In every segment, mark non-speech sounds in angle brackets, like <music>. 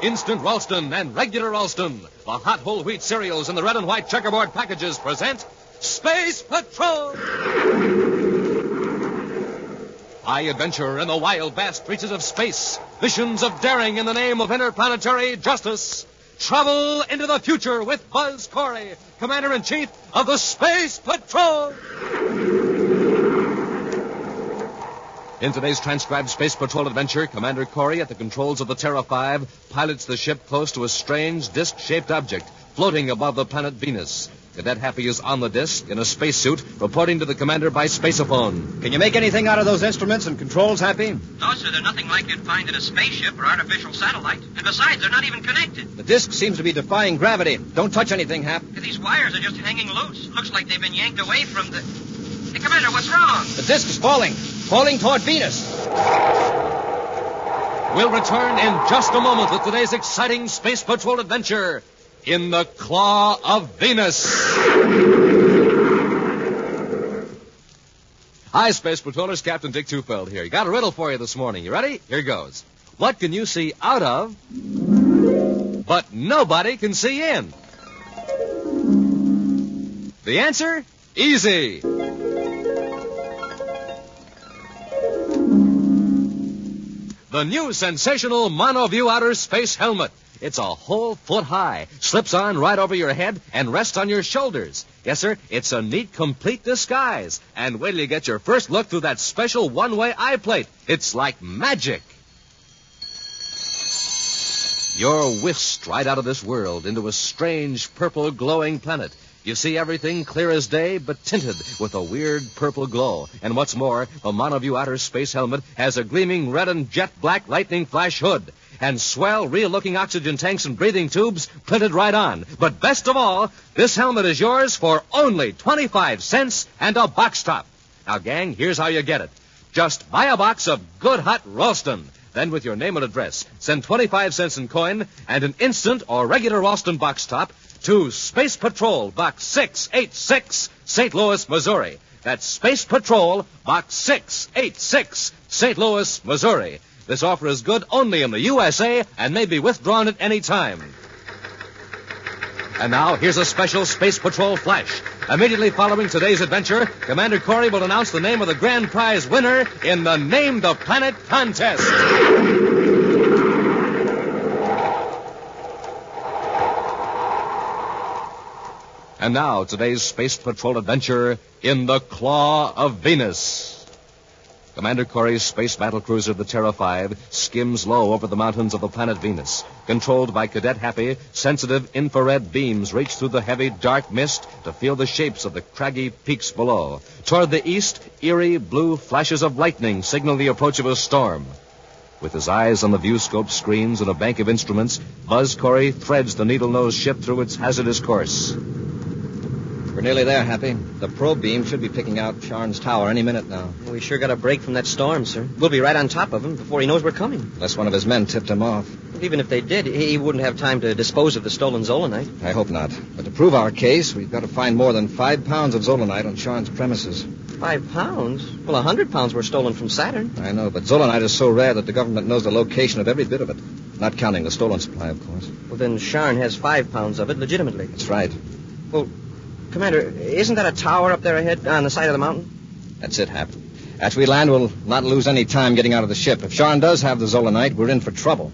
Instant Ralston and Regular Ralston, the hot whole wheat cereals in the red and white checkerboard packages present Space Patrol! High adventure in the wild, vast reaches of space. Missions of daring in the name of interplanetary justice. Travel into the future with Buzz Corey, Commander in Chief of the Space Patrol. In today's transcribed Space Patrol adventure, Commander Corey at the controls of the Terra 5 pilots the ship close to a strange disc shaped object floating above the planet Venus. Cadet Happy is on the disc in a spacesuit, reporting to the commander by spaceophone. Can you make anything out of those instruments and controls, Happy? No, sir, they're nothing like you'd find in a spaceship or artificial satellite. And besides, they're not even connected. The disc seems to be defying gravity. Don't touch anything, Hap. These wires are just hanging loose. Looks like they've been yanked away from the. Hey, Commander, what's wrong? The disc is falling. Falling toward Venus. We'll return in just a moment with today's exciting Space Patrol adventure in the Claw of Venus. Hi, Space Patrollers. Captain Dick Tufeld here. Got a riddle for you this morning. You ready? Here goes. What can you see out of, but nobody can see in? The answer? Easy. The new sensational Monoview Outer Space Helmet. It's a whole foot high, slips on right over your head, and rests on your shoulders. Yes, sir, it's a neat, complete disguise. And wait till you get your first look through that special one-way eye plate. It's like magic. You're whisked right out of this world into a strange, purple, glowing planet. You see everything clear as day, but tinted with a weird purple glow. And what's more, the Monoview Outer Space Helmet has a gleaming red and jet black lightning flash hood and swell, real looking oxygen tanks and breathing tubes printed right on. But best of all, this helmet is yours for only 25 cents and a box top. Now, gang, here's how you get it. Just buy a box of good hot Ralston. Then, with your name and address, send 25 cents in coin and an instant or regular Ralston box top to Space Patrol, Box 686, St. Louis, Missouri. That's Space Patrol, Box 686, St. Louis, Missouri. This offer is good only in the USA and may be withdrawn at any time. And now, here's a special Space Patrol flash. Immediately following today's adventure, Commander Corey will announce the name of the grand prize winner in the Name the Planet contest. And now, today's Space Patrol adventure in the Claw of Venus. Commander Corey's space battle cruiser, the Terra 5, skims low over the mountains of the planet Venus. Controlled by Cadet Happy, sensitive infrared beams reach through the heavy, dark mist to feel the shapes of the craggy peaks below. Toward the east, eerie blue flashes of lightning signal the approach of a storm. With his eyes on the viewscope screens and a bank of instruments, Buzz Corey threads the needle-nosed ship through its hazardous course. We're nearly there, Happy. The probe beam should be picking out Sharn's tower any minute now. We sure got a break from that storm, sir. We'll be right on top of him before he knows we're coming. Unless one of his men tipped him off. But even if they did, he wouldn't have time to dispose of the stolen zolanite. I hope not. But to prove our case, we've got to find more than five pounds of zolanite on Sharn's premises. Five pounds? Well, a hundred pounds were stolen from Saturn. I know, but zolanite is so rare that the government knows the location of every bit of it. Not counting the stolen supply, of course. Well, then Sharn has five pounds of it legitimately. That's right. Well, Commander, isn't that a tower up there ahead on the side of the mountain? That's it, Hap. As we land, we'll not lose any time getting out of the ship. If Sharn does have the zolanite, we're in for trouble.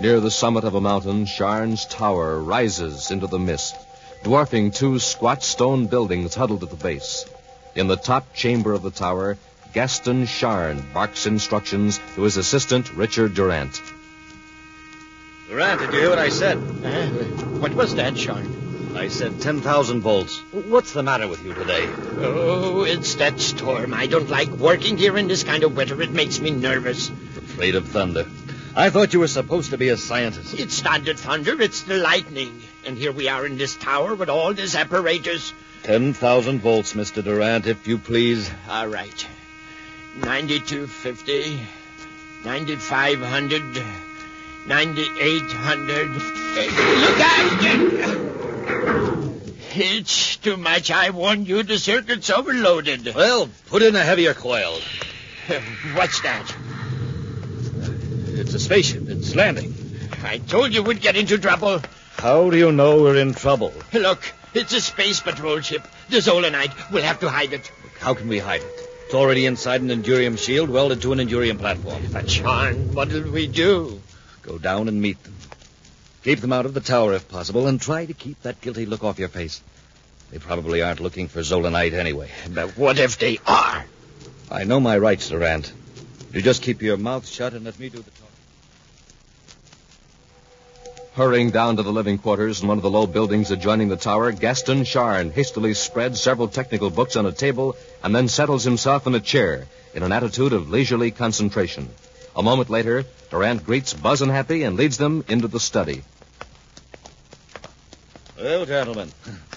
Near the summit of a mountain, Sharn's tower rises into the mist, dwarfing two squat stone buildings huddled at the base. In the top chamber of the tower, Gaston Sharn barks instructions to his assistant, Richard Durant. Durant, did you hear what I said? Uh, what was that, Sharn? I said 10,000 volts. What's the matter with you today? Oh, it's that storm. I don't like working here in this kind of weather. It makes me nervous. Afraid of thunder. I thought you were supposed to be a scientist. It's not the thunder, it's the lightning. And here we are in this tower with all this apparatus. 10,000 volts, Mr. Durant, if you please. All right. 9250, 9500, 9800. Look out! It's too much. I warned you the circuit's overloaded. Well, put in a heavier coil. What's that? It's a spaceship. It's landing. I told you we'd get into trouble. How do you know we're in trouble? Look, it's a space patrol ship. The Zolanite. We'll have to hide it. How can we hide it? It's already inside an Endurium shield welded to an Endurium platform. But, Sharn, what'll we do? Go down and meet them. Keep them out of the tower if possible, and try to keep that guilty look off your face. They probably aren't looking for Zolanite anyway. But what if they are? I know my rights, Durant. You just keep your mouth shut and let me do the talking. Hurrying down to the living quarters in one of the low buildings adjoining the tower, Gaston Sharn hastily spreads several technical books on a table and then settles himself in a chair in an attitude of leisurely concentration. A moment later, Durant greets Buzz and Happy and leads them into the study. Well, gentlemen,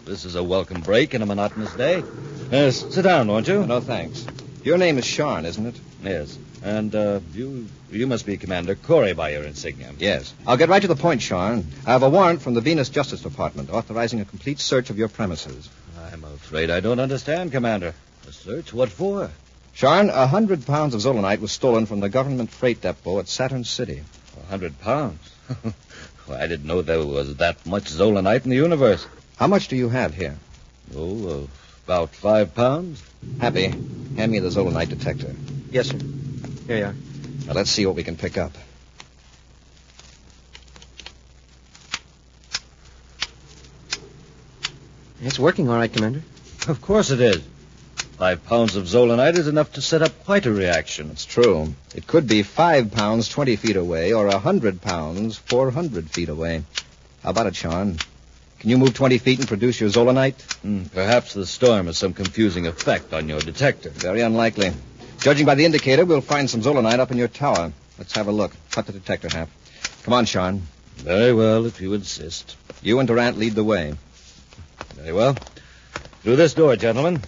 this is a welcome break in a monotonous day. Yes, sit down, won't you? No, thanks. Your name is Sharn, isn't it? Yes. And uh, you you must be Commander Corey by your insignia. Yes. I'll get right to the point, Sharn. I have a warrant from the Venus Justice Department authorizing a complete search of your premises. I'm afraid I don't understand, Commander. A search? What for? Sharn, a hundred pounds of Zolanite was stolen from the government freight depot at Saturn City. A hundred pounds. <laughs> well, I didn't know there was that much Zolanite in the universe. How much do you have here? Oh, uh, about five pounds. Happy, hand me the Zolanite detector. Yes, sir. Here you are. Now let's see what we can pick up. It's working all right, Commander. Of course it is. Five pounds of Zolanite is enough to set up quite a reaction. It's true. It could be five pounds twenty feet away, or a hundred pounds four hundred feet away. How about it, Sharn? Can you move twenty feet and produce your Zolanite? Hmm, perhaps the storm has some confusing effect on your detector. Very unlikely. Judging by the indicator, we'll find some Zolanite up in your tower. Let's have a look. Cut the detector half. Come on, Sharn. Very well, if you insist. You and Durant lead the way. Very well. Through this door, gentlemen.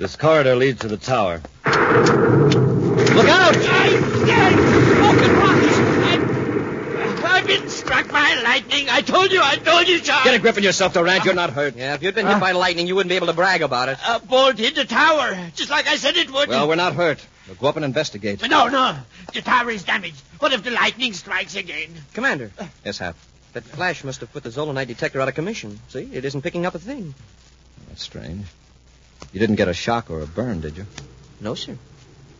This corridor leads to the tower. Look out! Smoking rockets! I've, I've been struck by lightning. I told you, I told you, Sharn. Get a grip on yourself, Durant. You're not hurt. Yeah, if you'd been hit by lightning, you wouldn't be able to brag about it. A bolt hit the tower, just like I said it would. Well, we're not hurt. We'll go up and investigate. No, no. The tower is damaged. What if the lightning strikes again? Commander, uh. Yes, Hap. that flash must have put the Zolanite detector out of commission. See, it isn't picking up a thing. That's strange. You didn't get a shock or a burn, did you? No, sir.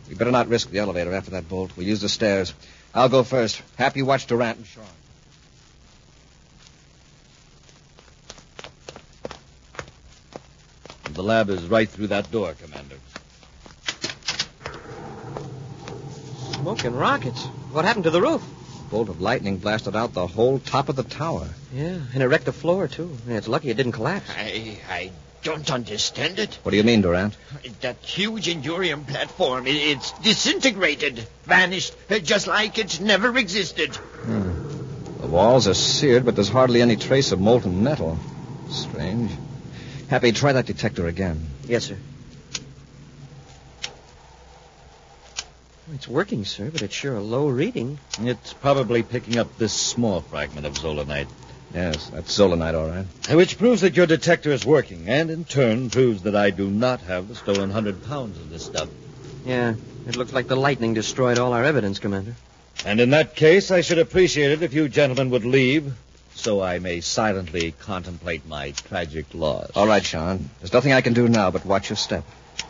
We better not risk the elevator after that bolt. We'll use the stairs. I'll go first. Hap, you watch Durant and Sharn. The lab is right through that door, Commander. Smoking rockets. What happened to the roof? A bolt of lightning blasted out the whole top of the tower. Yeah, and it wrecked the floor, too. Yeah, it's lucky it didn't collapse. I, I don't understand it. What do you mean, Durant? That huge Endurium platform, it's disintegrated, vanished, just like it never existed. Hmm. The walls are seared, but there's hardly any trace of molten metal. Strange. Happy, try that detector again. Yes, sir. It's working, sir, but it's sure a low reading. It's probably picking up this small fragment of Zolanite, Yes, that's Zolanite, all right. which proves that your detector is working, and in turn proves that I do not have the stolen hundred pounds of this stuff. Yeah, it looks like the lightning destroyed all our evidence, Commander. And in that case, I should appreciate it if you gentlemen would leave, so I may silently contemplate my tragic loss. All right, Sharn. There's nothing I can do now but watch your step.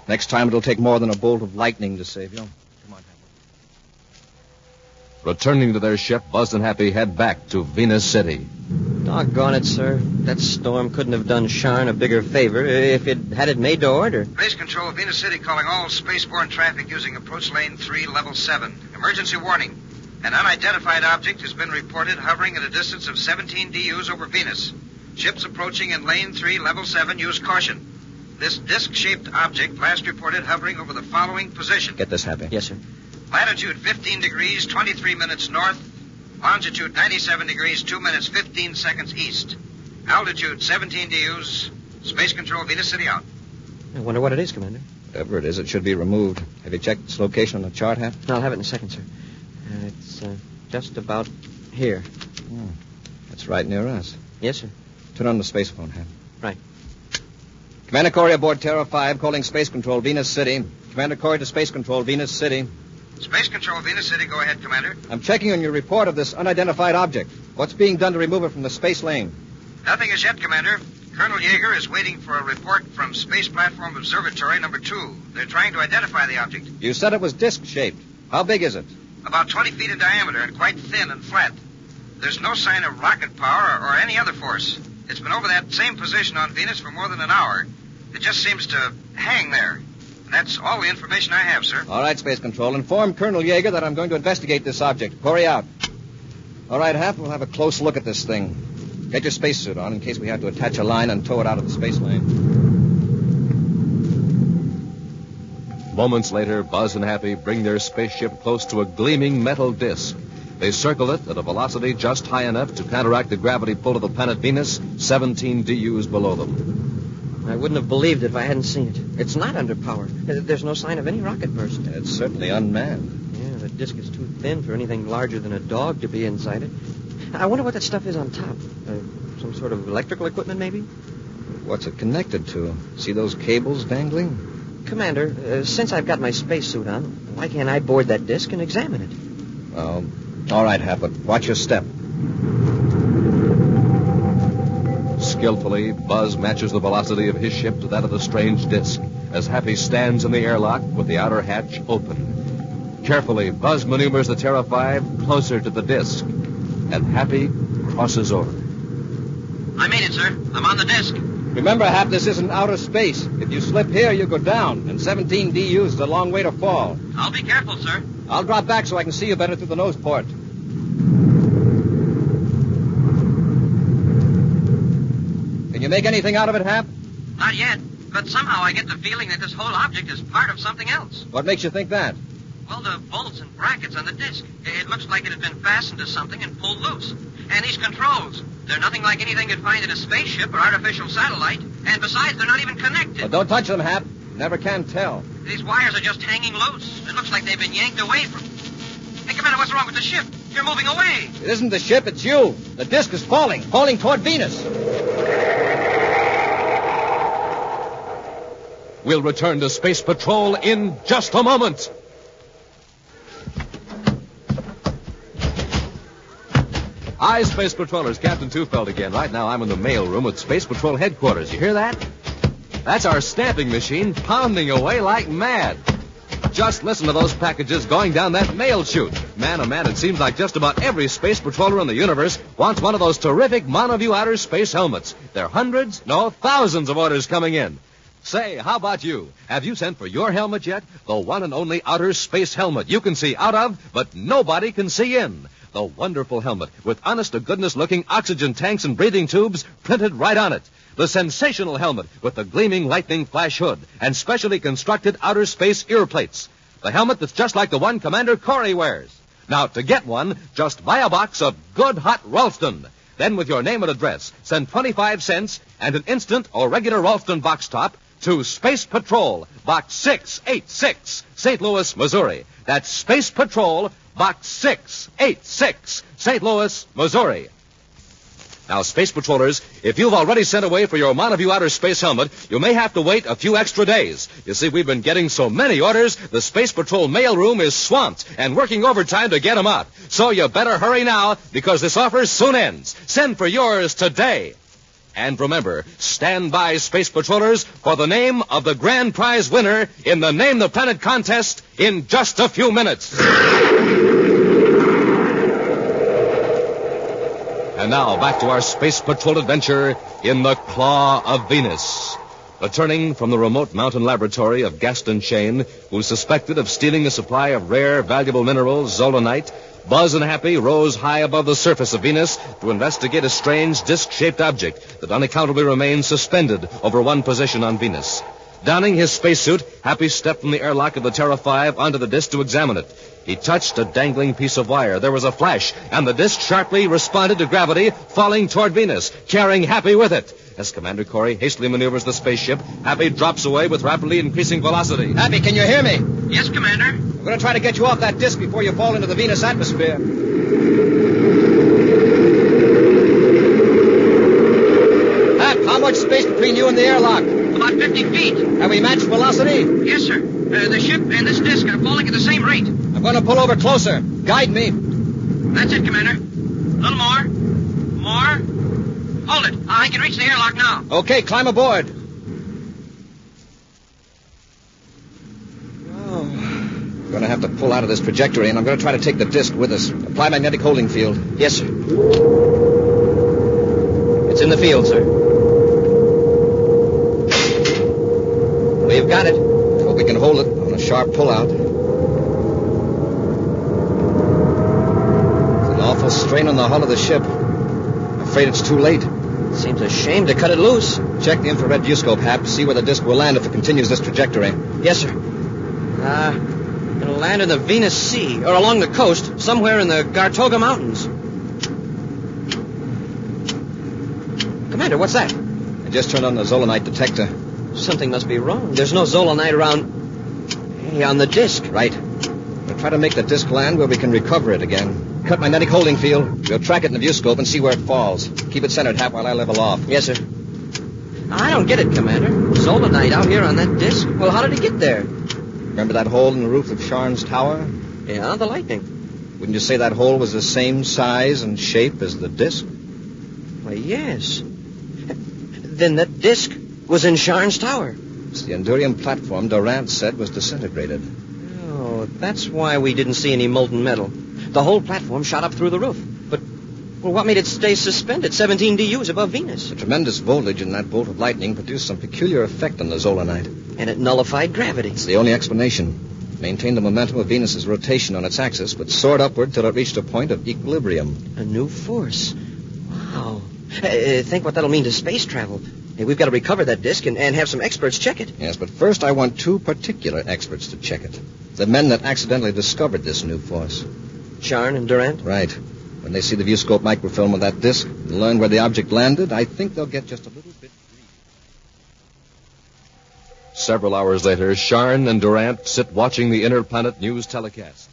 Next time it'll take more than a bolt of lightning to save you. Come on, Captain. Returning to their ship, Buzz and Happy head back to Venus City. Doggone it, sir. That storm couldn't have done Sharn a bigger favor if it had it made to order. Base Control, Venus City calling all spaceborne traffic using approach lane 3, level 7. Emergency warning. An unidentified object has been reported hovering at a distance of 17 DUs over Venus. Ships approaching in lane 3, level 7, use caution. This disc-shaped object last reported hovering over the following position. Get this, Happy. Yes, sir. Latitude 15 degrees, 23 minutes north. Longitude 97 degrees, 2 minutes, 15 seconds east. Altitude 17 DUs. Space Control, Venus City out. I wonder what it is, Commander. Whatever it is, it should be removed. Have you checked its location on the chart, Hap? I'll have it in a second, sir. Uh, it's uh, just about here. That's right near us. Yes, sir. Turn on the space phone, Hap. Right. Commander Corey aboard Terra 5, calling Space Control, Venus City. Commander Corey to Space Control, Venus City. Space Control, Venus City. Go ahead, Commander. I'm checking on your report of this unidentified object. What's being done to remove it from the space lane? Nothing as yet, Commander. Colonel Yeager is waiting for a report from Space Platform Observatory number two. They're trying to identify the object. You said it was disc shaped. How big is it? About 20 feet in diameter and quite thin and flat. There's no sign of rocket power or any other force. It's been over that same position on Venus for more than an hour. It just seems to hang there. That's all the information I have, sir. All right, Space Control. Inform Colonel Yeager that I'm going to investigate this object. Corey out. All right, Hap, we'll have a close look at this thing. Get your spacesuit on in case we have to attach a line and tow it out of the space lane. Moments later, Buzz and Happy bring their spaceship close to a gleaming metal disk. They circle it at a velocity just high enough to counteract the gravity pull of the planet Venus, 17 DUs below them. I wouldn't have believed it if I hadn't seen it. It's not under power. There's no sign of any rocket burst. It's certainly unmanned. Yeah, the disk is too thin for anything larger than a dog to be inside it. I wonder what that stuff is on top. Uh, some sort of electrical equipment, maybe? What's it connected to? See those cables dangling? Commander, uh, since I've got my spacesuit on, why can't I board that disk and examine it? Well, all right, Hap, but watch your step. Skillfully, Buzz matches the velocity of his ship to that of the strange disk as Happy stands in the airlock with the outer hatch open. Carefully, Buzz maneuvers the Terra 5 closer to the disk, and Happy crosses over. I made it, sir. I'm on the disk. Remember, Hap, this isn't outer space. If you slip here, you go down, and 17 DUs is a long way to fall. I'll be careful, sir. I'll drop back so I can see you better through the nose port. Can you make anything out of it, Hap? Not yet, but somehow I get the feeling that this whole object is part of something else. What makes you think that? Well, the bolts and brackets on the disc. It looks like it had been fastened to something and pulled loose. And these controls, they're nothing like anything you'd find in a spaceship or artificial satellite. And besides, they're not even connected. Well, don't touch them, Hap. Never can tell. These wires are just hanging loose. It looks like they've been yanked away from. Hey, Commander, what's wrong with the ship? You're moving away. It isn't the ship, it's you. The disk is falling, falling toward Venus. We'll return to Space Patrol in just a moment. Hi, Space Patrollers. Captain Tufeld again. Right now, I'm in the mail room at Space Patrol headquarters. You hear that? That's our stamping machine pounding away like mad. Just listen to those packages going down that mail chute. Man, oh man, it seems like just about every space patroller in the universe wants one of those terrific Monoview outer space helmets. There are hundreds, no, thousands of orders coming in. Say, how about you? Have you sent for your helmet yet? The one and only outer space helmet you can see out of, but nobody can see in. The wonderful helmet with honest to goodness looking oxygen tanks and breathing tubes printed right on it. The sensational helmet with the gleaming lightning flash hood and specially constructed outer space ear plates. The helmet that's just like the one Commander Corey wears. Now, to get one, just buy a box of good hot Ralston. Then, with your name and address, send 25 cents and an instant or regular Ralston box top to Space Patrol, Box 686, St. Louis, Missouri. That's Space Patrol, Box 686, St. Louis, Missouri. Now, Space Patrollers, if you've already sent away for your Monoview Outer Space helmet, you may have to wait a few extra days. You see, we've been getting so many orders, the Space Patrol mailroom is swamped and working overtime to get them out. So you better hurry now, because this offer soon ends. Send for yours today. And remember, stand by, Space Patrollers, for the name of the grand prize winner in the Name the Planet contest in just a few minutes. And now, back to our Space Patrol adventure in the Claw of Venus. Returning from the remote mountain laboratory of Gaston Sharn, who's suspected of stealing a supply of rare, valuable minerals, zolanite, Buzz and Happy rose high above the surface of Venus to investigate a strange disc-shaped object that unaccountably remained suspended over one position on Venus. Donning his spacesuit, Happy stepped from the airlock of the Terra 5 onto the disc to examine it. He touched a dangling piece of wire. There was a flash, and the disc sharply responded to gravity, falling toward Venus, carrying Happy with it. As Commander Corey hastily maneuvers the spaceship, Happy drops away with rapidly increasing velocity. Happy, can you hear me? Yes, Commander. I'm going to try to get you off that disk before you fall into the Venus atmosphere. Hap, how much space between you and the airlock? about 50 feet. Have we matched velocity? Yes, sir. Uh, the ship and this disc are falling at the same rate. I'm going to pull over closer. Guide me. That's it, Commander. A little more. More. Hold it. I can reach the airlock now. Okay, climb aboard. Oh. We're going to have to pull out of this trajectory, and I'm going to try to take the disc with us. Apply magnetic holding field. Yes, sir. It's in the field, sir. We've got it. Hope we can hold it on a sharp pullout. It's an awful strain on the hull of the ship. I'm afraid it's too late. Seems a shame to cut it loose. Check the infrared viewscope, Hap. To see where the disc will land if it continues this trajectory. Yes, sir. Uh, it'll land in the Venus Sea, or along the coast, somewhere in the Gartoga Mountains. Commander, what's that? I just turned on the Zolanite detector. Something must be wrong. There's no Zolanite around. Hey, on the disc. Right. We'll try to make the disc land where we can recover it again. Cut my magnetic holding field. We'll track it in the viewscope and see where it falls. Keep it centered, Hap, while I level off. Yes, sir. I don't get it, Commander. Zolanite out here on that disc? Well, how did it get there? Remember that hole in the roof of Sharn's tower? Yeah, the lightning. Wouldn't you say that hole was the same size and shape as the disc? Why, yes. Then that disc was in Sharn's tower. It's the Endurium platform Durant said was disintegrated. Oh, that's why we didn't see any molten metal. The whole platform shot up through the roof. But, well, what made it stay suspended 17 DUs above Venus? The tremendous voltage in that bolt of lightning produced some peculiar effect on the Zolanite. And it nullified gravity. It's the only explanation. Maintained the momentum of Venus's rotation on its axis, but soared upward till it reached a point of equilibrium. A new force. Wow. Uh, think what that'll mean to space travel. Hey, we've got to recover that disk and, and have some experts check it. Yes, but first I want two particular experts to check it. The men that accidentally discovered this new force. Sharn and Durant? Right. When they see the viewscope microfilm of that disc and learn where the object landed, I think they'll get just a little bit. Several hours later, Sharn and Durant sit watching the inner planet news telecast.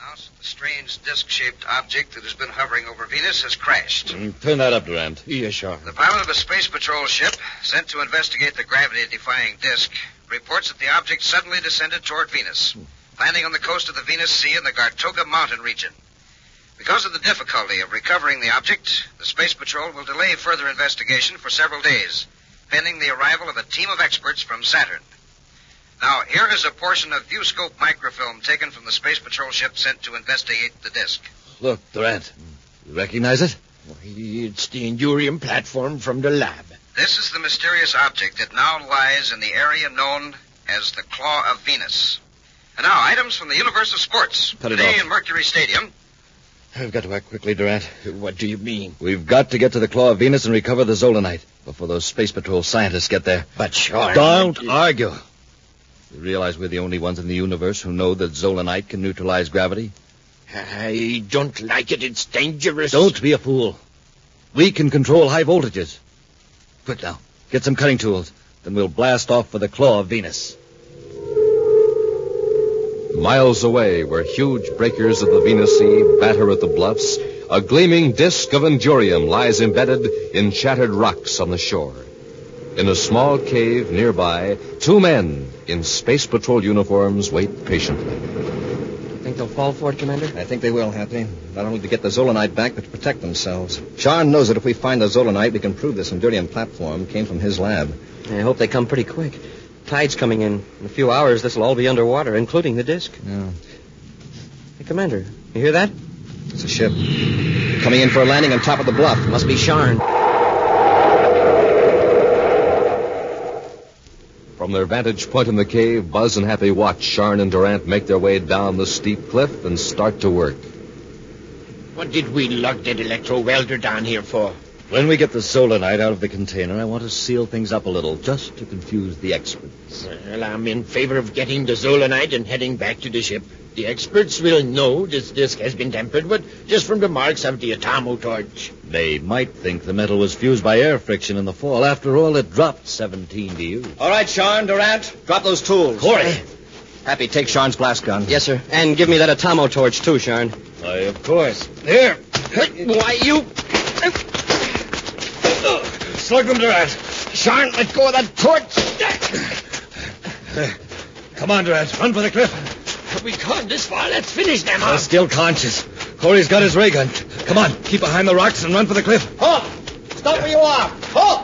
Announced that the strange disc-shaped object that has been hovering over Venus has crashed. Mm, Turn that up, Durant. Yes, sure. The pilot of a space patrol ship sent to investigate the gravity-defying disc reports that the object suddenly descended toward Venus, landing on the coast of the Venus Sea in the Gartoga Mountain region. Because of the difficulty of recovering the object, the Space Patrol will delay further investigation for several days, pending the arrival of a team of experts from Saturn. Now, here is a portion of viewscope microfilm taken from the Space Patrol ship sent to investigate the disk. Look, Durant. You recognize it? It's the Endurium platform from the lab. This is the mysterious object that now lies in the area known as the Claw of Venus. And now, items from the universe of sports. Cut it Today off. in Mercury Stadium, We've got to act quickly, Durant. What do you mean? We've got to get to the Claw of Venus and recover the Zolanite before those Space Patrol scientists get there. But sure. Don't argue. You realize we're the only ones in the universe who know that Zolanite can neutralize gravity? I don't like it. It's dangerous. Don't be a fool. We can control high voltages. Quick now. Get some cutting tools. Then we'll blast off for the Claw of Venus. Miles away, where huge breakers of the Venus Sea batter at the bluffs, a gleaming disk of Endurium lies embedded in shattered rocks on the shore. In a small cave nearby, two men in Space Patrol uniforms wait patiently. You think they'll fall for it, Commander? I think they will, Happy. Not only to get the Zolanite back, but to protect themselves. Sharn knows that if we find the Zolanite, we can prove this Endurium platform came from his lab. I hope they come pretty quick. Tide's coming in. In a few hours, this will all be underwater, including the disc. Yeah. Hey, Commander, you hear that? It's a ship. Coming in for a landing on top of the bluff. Must be Sharn. From their vantage point in the cave, Buzz and Happy watch Sharn and Durant make their way down the steep cliff and start to work. What did we lug that electro welder down here for? When we get the Zolanite out of the container, I want to seal things up a little, just to confuse the experts. Well, I'm in favor of getting the Zolanite and heading back to the ship. The experts will know this disc has been tempered, but just from the marks of the atomo torch. They might think the metal was fused by air friction in the fall. After all, it dropped 17 DU. All right, Sharn, Durant, drop those tools. Corey! Happy, take Sharn's blast gun. Yes, sir. And give me that atomo torch, too, Sharn. Why, of course. Here. Why, you. Slug them, Durant. Sharn, let go of that torch. Come on, Durant. Run for the cliff. We gone this far. Let's finish them They're off. still conscious. Corey's got his ray gun. Come on, keep behind the rocks and run for the cliff. Halt! Stop where you are! Halt!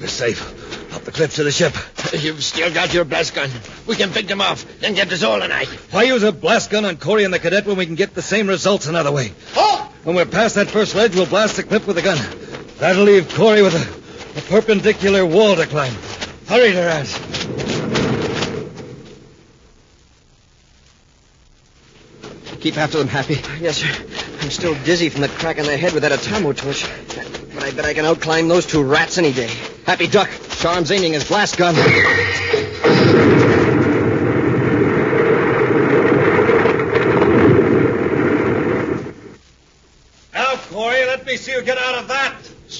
We're safe. Up the cliff to the ship. You've still got your blast gun. We can pick them off, then get to Zolanite. Why use a blast gun on Corey and the cadet when we can get the same results another way? Halt! When we're past that first ledge, we'll blast the cliff with the gun. That'll leave Corey with a, a perpendicular wall to climb. Hurry, Durant. Keep after them, Happy. Yes, sir. I'm still dizzy from the crack in the head with that Atomo torch. But I bet I can outclimb those two rats any day. Happy duck. Sharn's aiming his blast gun. Now, Corey, let me see you get out of that.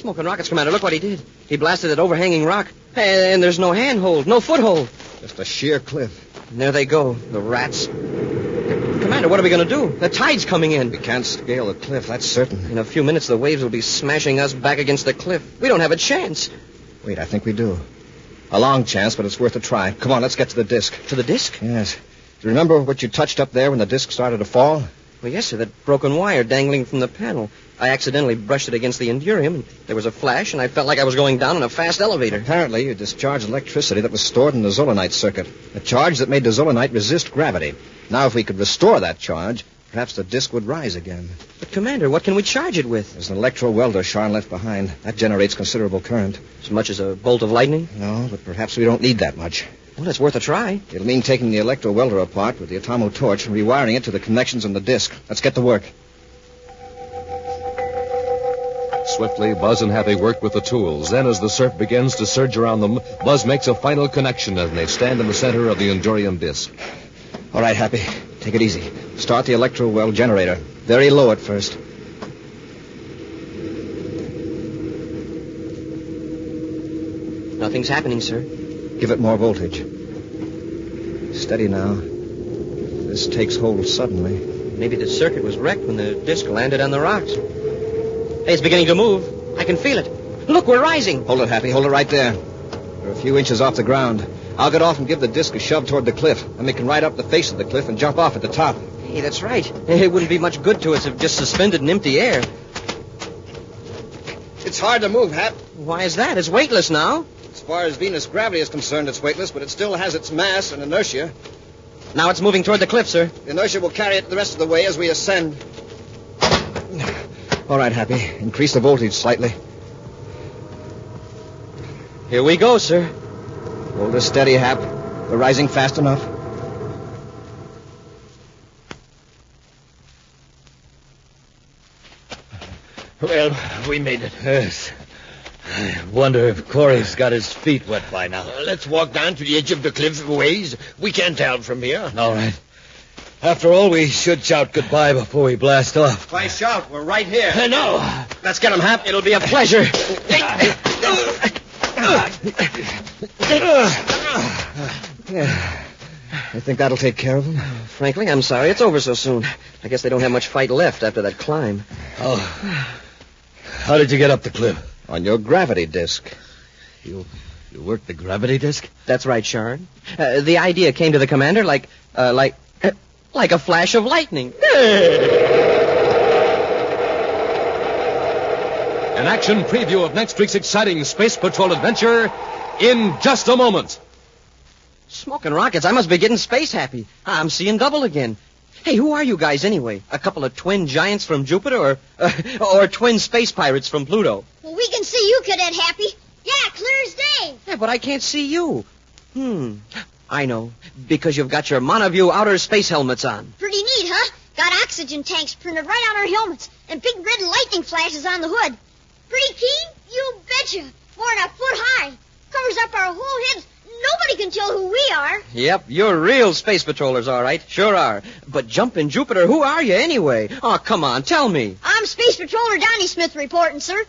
Smoking rockets, Commander. Look what he did. He blasted that overhanging rock. And there's no handhold, no foothold. Just a sheer cliff. And there they go, the rats. Commander, what are we going to do? The tide's coming in. We can't scale the cliff, that's certain. In a few minutes, the waves will be smashing us back against the cliff. We don't have a chance. Wait, I think we do. A long chance, but it's worth a try. Come on, let's get to the disc. To the disc? Yes. Do you remember what you touched up there when the disc started to fall? Well, yes, sir. That broken wire dangling from the panel. I accidentally brushed it against the Endurium, and there was a flash, and I felt like I was going down in a fast elevator. Apparently, you discharged electricity that was stored in the zolanite circuit. A charge that made the zolanite resist gravity. Now, if we could restore that charge, perhaps the disc would rise again. But, Commander, what can we charge it with? There's an electro welder Sharn left behind. That generates considerable current. As much as a bolt of lightning? No, but perhaps we don't need that much. Well, it's worth a try. It'll mean taking the electro welder apart with the Atomo torch and rewiring it to the connections on the disc. Let's get to work. Swiftly, Buzz and Happy work with the tools. Then, as the surf begins to surge around them, Buzz makes a final connection and they stand in the center of the Endurium disc. All right, Happy. Take it easy. Start the electro well generator. Very low at first. Nothing's happening, sir. Give it more voltage. Steady now. This takes hold suddenly. Maybe the circuit was wrecked when the disc landed on the rocks. It's beginning to move. I can feel it. Look, we're rising. Hold it, Happy. Hold it right there. We're a few inches off the ground. I'll get off and give the disc a shove toward the cliff. Then we can ride up the face of the cliff and jump off at the top. Hey, that's right. It wouldn't be much good to us if just suspended in empty air. It's hard to move, Hap. Why is that? It's weightless now. As far as Venus gravity is concerned, it's weightless, but it still has its mass and inertia. Now it's moving toward the cliff, sir. The inertia will carry it the rest of the way as we ascend. All right, Happy. Increase the voltage slightly. Here we go, sir. Hold us steady, Hap. We're rising fast enough. Well, we made it. Yes. I wonder if Corey's got his feet wet by now. Uh, let's walk down to the edge of the cliff a ways. We can't tell from here. All right. After all, we should shout goodbye before we blast off. Why shout? We're right here. Uh, no. Let's get him, Hap. It'll be a pleasure. Yeah. I think that'll take care of him. Frankly, I'm sorry it's over so soon. I guess they don't have much fight left after that climb. Oh. How did you get up the cliff? On your gravity disc. You you worked the gravity disc? That's right, Sharn. Uh, the idea came to the commander like, uh, like, like a flash of lightning. An action preview of next week's exciting Space Patrol adventure in just a moment. Smoking rockets. I must be getting space happy. I'm seeing double again. Hey, who are you guys anyway? A couple of twin giants from Jupiter, or uh, or twin space pirates from Pluto? Well, we can see you, Cadet Happy. Yeah, clear as day. Yeah, but I can't see you. Hmm. I know. Because you've got your Monoview outer space helmets on. Pretty neat, huh? Got oxygen tanks printed right on our helmets and big red lightning flashes on the hood. Pretty keen? You betcha. More than a foot high. Covers up our whole heads. Nobody can tell who we are. Yep, you're real space patrollers, all right. Sure are. But jumping Jupiter, who are you anyway? Oh, come on, tell me. I'm Space Patroller Johnny Smith reporting, sir.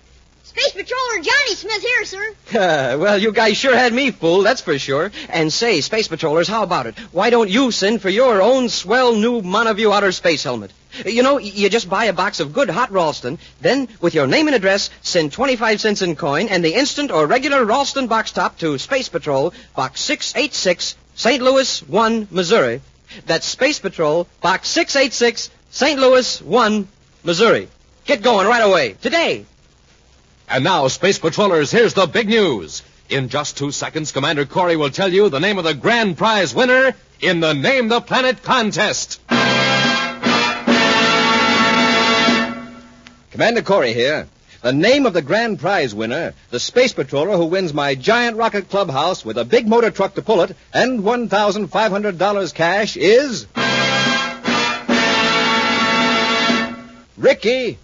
Space Patroller Johnny Smith here, sir. Uh, well, you guys sure had me fooled, that's for sure. And say, space patrollers, how about it? Why don't you send for your own swell new Monoview outer space helmet? You know, you just buy a box of good hot Ralston, then with your name and address, send 25 cents in coin and the instant or regular Ralston box top to Space Patrol, Box 686, St. Louis 1, Missouri. That's Space Patrol, Box 686, St. Louis 1, Missouri. Get going right away. Today. And now, Space Patrollers, here's the big news. In just two seconds, Commander Corey will tell you the name of the grand prize winner in the Name the Planet contest. Commander Corey here. The name of the grand prize winner, the space patroller who wins my giant rocket clubhouse with a big motor truck to pull it and $1,500 cash is. Ricky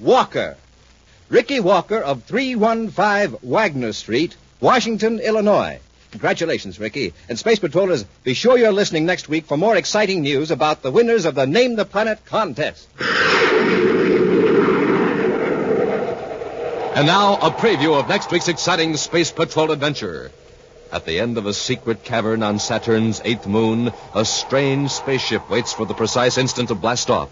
Walker. Ricky Walker of 315 Wagner Street, Washington, Illinois. Congratulations, Ricky. And Space Patrollers, be sure you're listening next week for more exciting news about the winners of the Name the Planet contest. And now, a preview of next week's exciting Space Patrol adventure. At the end of a secret cavern on Saturn's eighth moon, a strange spaceship waits for the precise instant to blast off.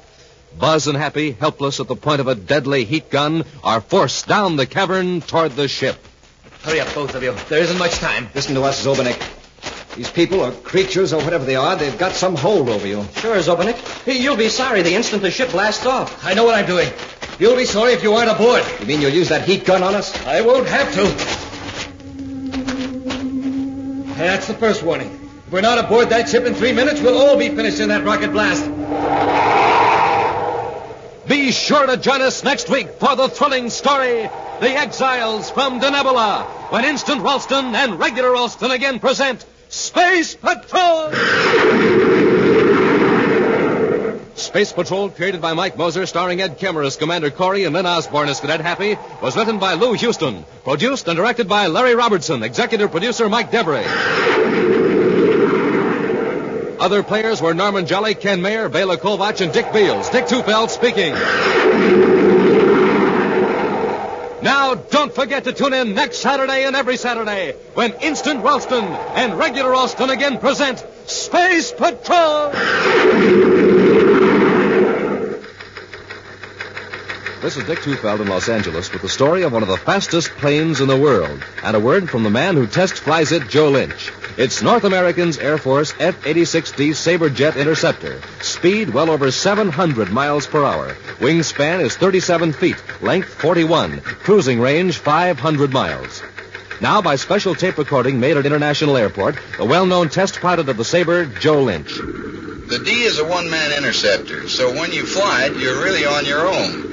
Buzz and Happy, helpless at the point of a deadly heat gun, are forced down the cavern toward the ship. Hurry up, both of you. There isn't much time. Listen to us, Zobanek. These people, or creatures, or whatever they are, they've got some hold over you. Sure, Zobanek. You'll be sorry the instant the ship blasts off. I know what I'm doing. You'll be sorry if you aren't aboard. You mean you'll use that heat gun on us? I won't have to. That's the first warning. If we're not aboard that ship in three minutes, we'll all be finished in that rocket blast. Be sure to join us next week for the thrilling story, The Exiles from Denebola, when Instant Ralston and Regular Ralston again present Space Patrol! Space Patrol, created by Mike Moser, starring Ed Kemmer as Commander Corey and Lyn Osborn as Cadet Happy, was written by Lou Huston, produced and directed by Larry Robertson, executive producer Mike Debray. Other players were Norman Jolley, Ken Mayer, Bela Kovacs, and Dick Beals. Dick Tufeld speaking. Now, don't forget to tune in next Saturday and every Saturday when Instant Ralston and Regular Ralston again present Space Patrol! This is Dick Tufeld in Los Angeles with the story of one of the fastest planes in the world and a word from the man who test flies it, Joe Lynch. It's North American's Air Force F-86D Sabre Jet Interceptor. Speed well over 700 miles per hour. Wingspan is 37 feet. Length 41. Cruising range 500 miles. Now, by special tape recording made at International Airport, the well-known test pilot of the Sabre, Joe Lynch. The D is a one-man interceptor, so when you fly it, you're really on your own.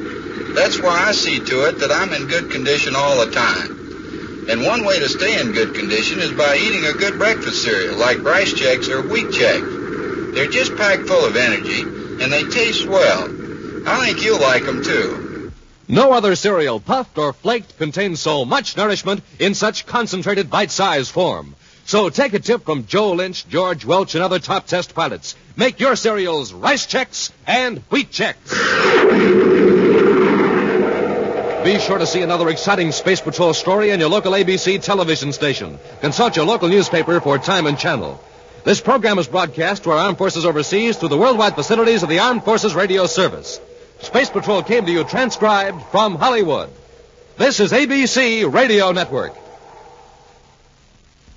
That's why I see to it that I'm in good condition all the time. And one way to stay in good condition is by eating a good breakfast cereal like Rice Chex or wheat check. They're just packed full of energy, and they taste well. I think you'll like them too. No other cereal, puffed or flaked, contains so much nourishment in such concentrated bite-sized form. So take a tip from Joe Lynch, George Welch, and other top test pilots. Make your cereals rice checks and Wheat Chex. Be sure to see another exciting Space Patrol story in your local ABC television station. Consult your local newspaper for time and channel. This program is broadcast to our armed forces overseas through the worldwide facilities of the Armed Forces Radio Service. Space Patrol came to you transcribed from Hollywood. This is ABC Radio Network.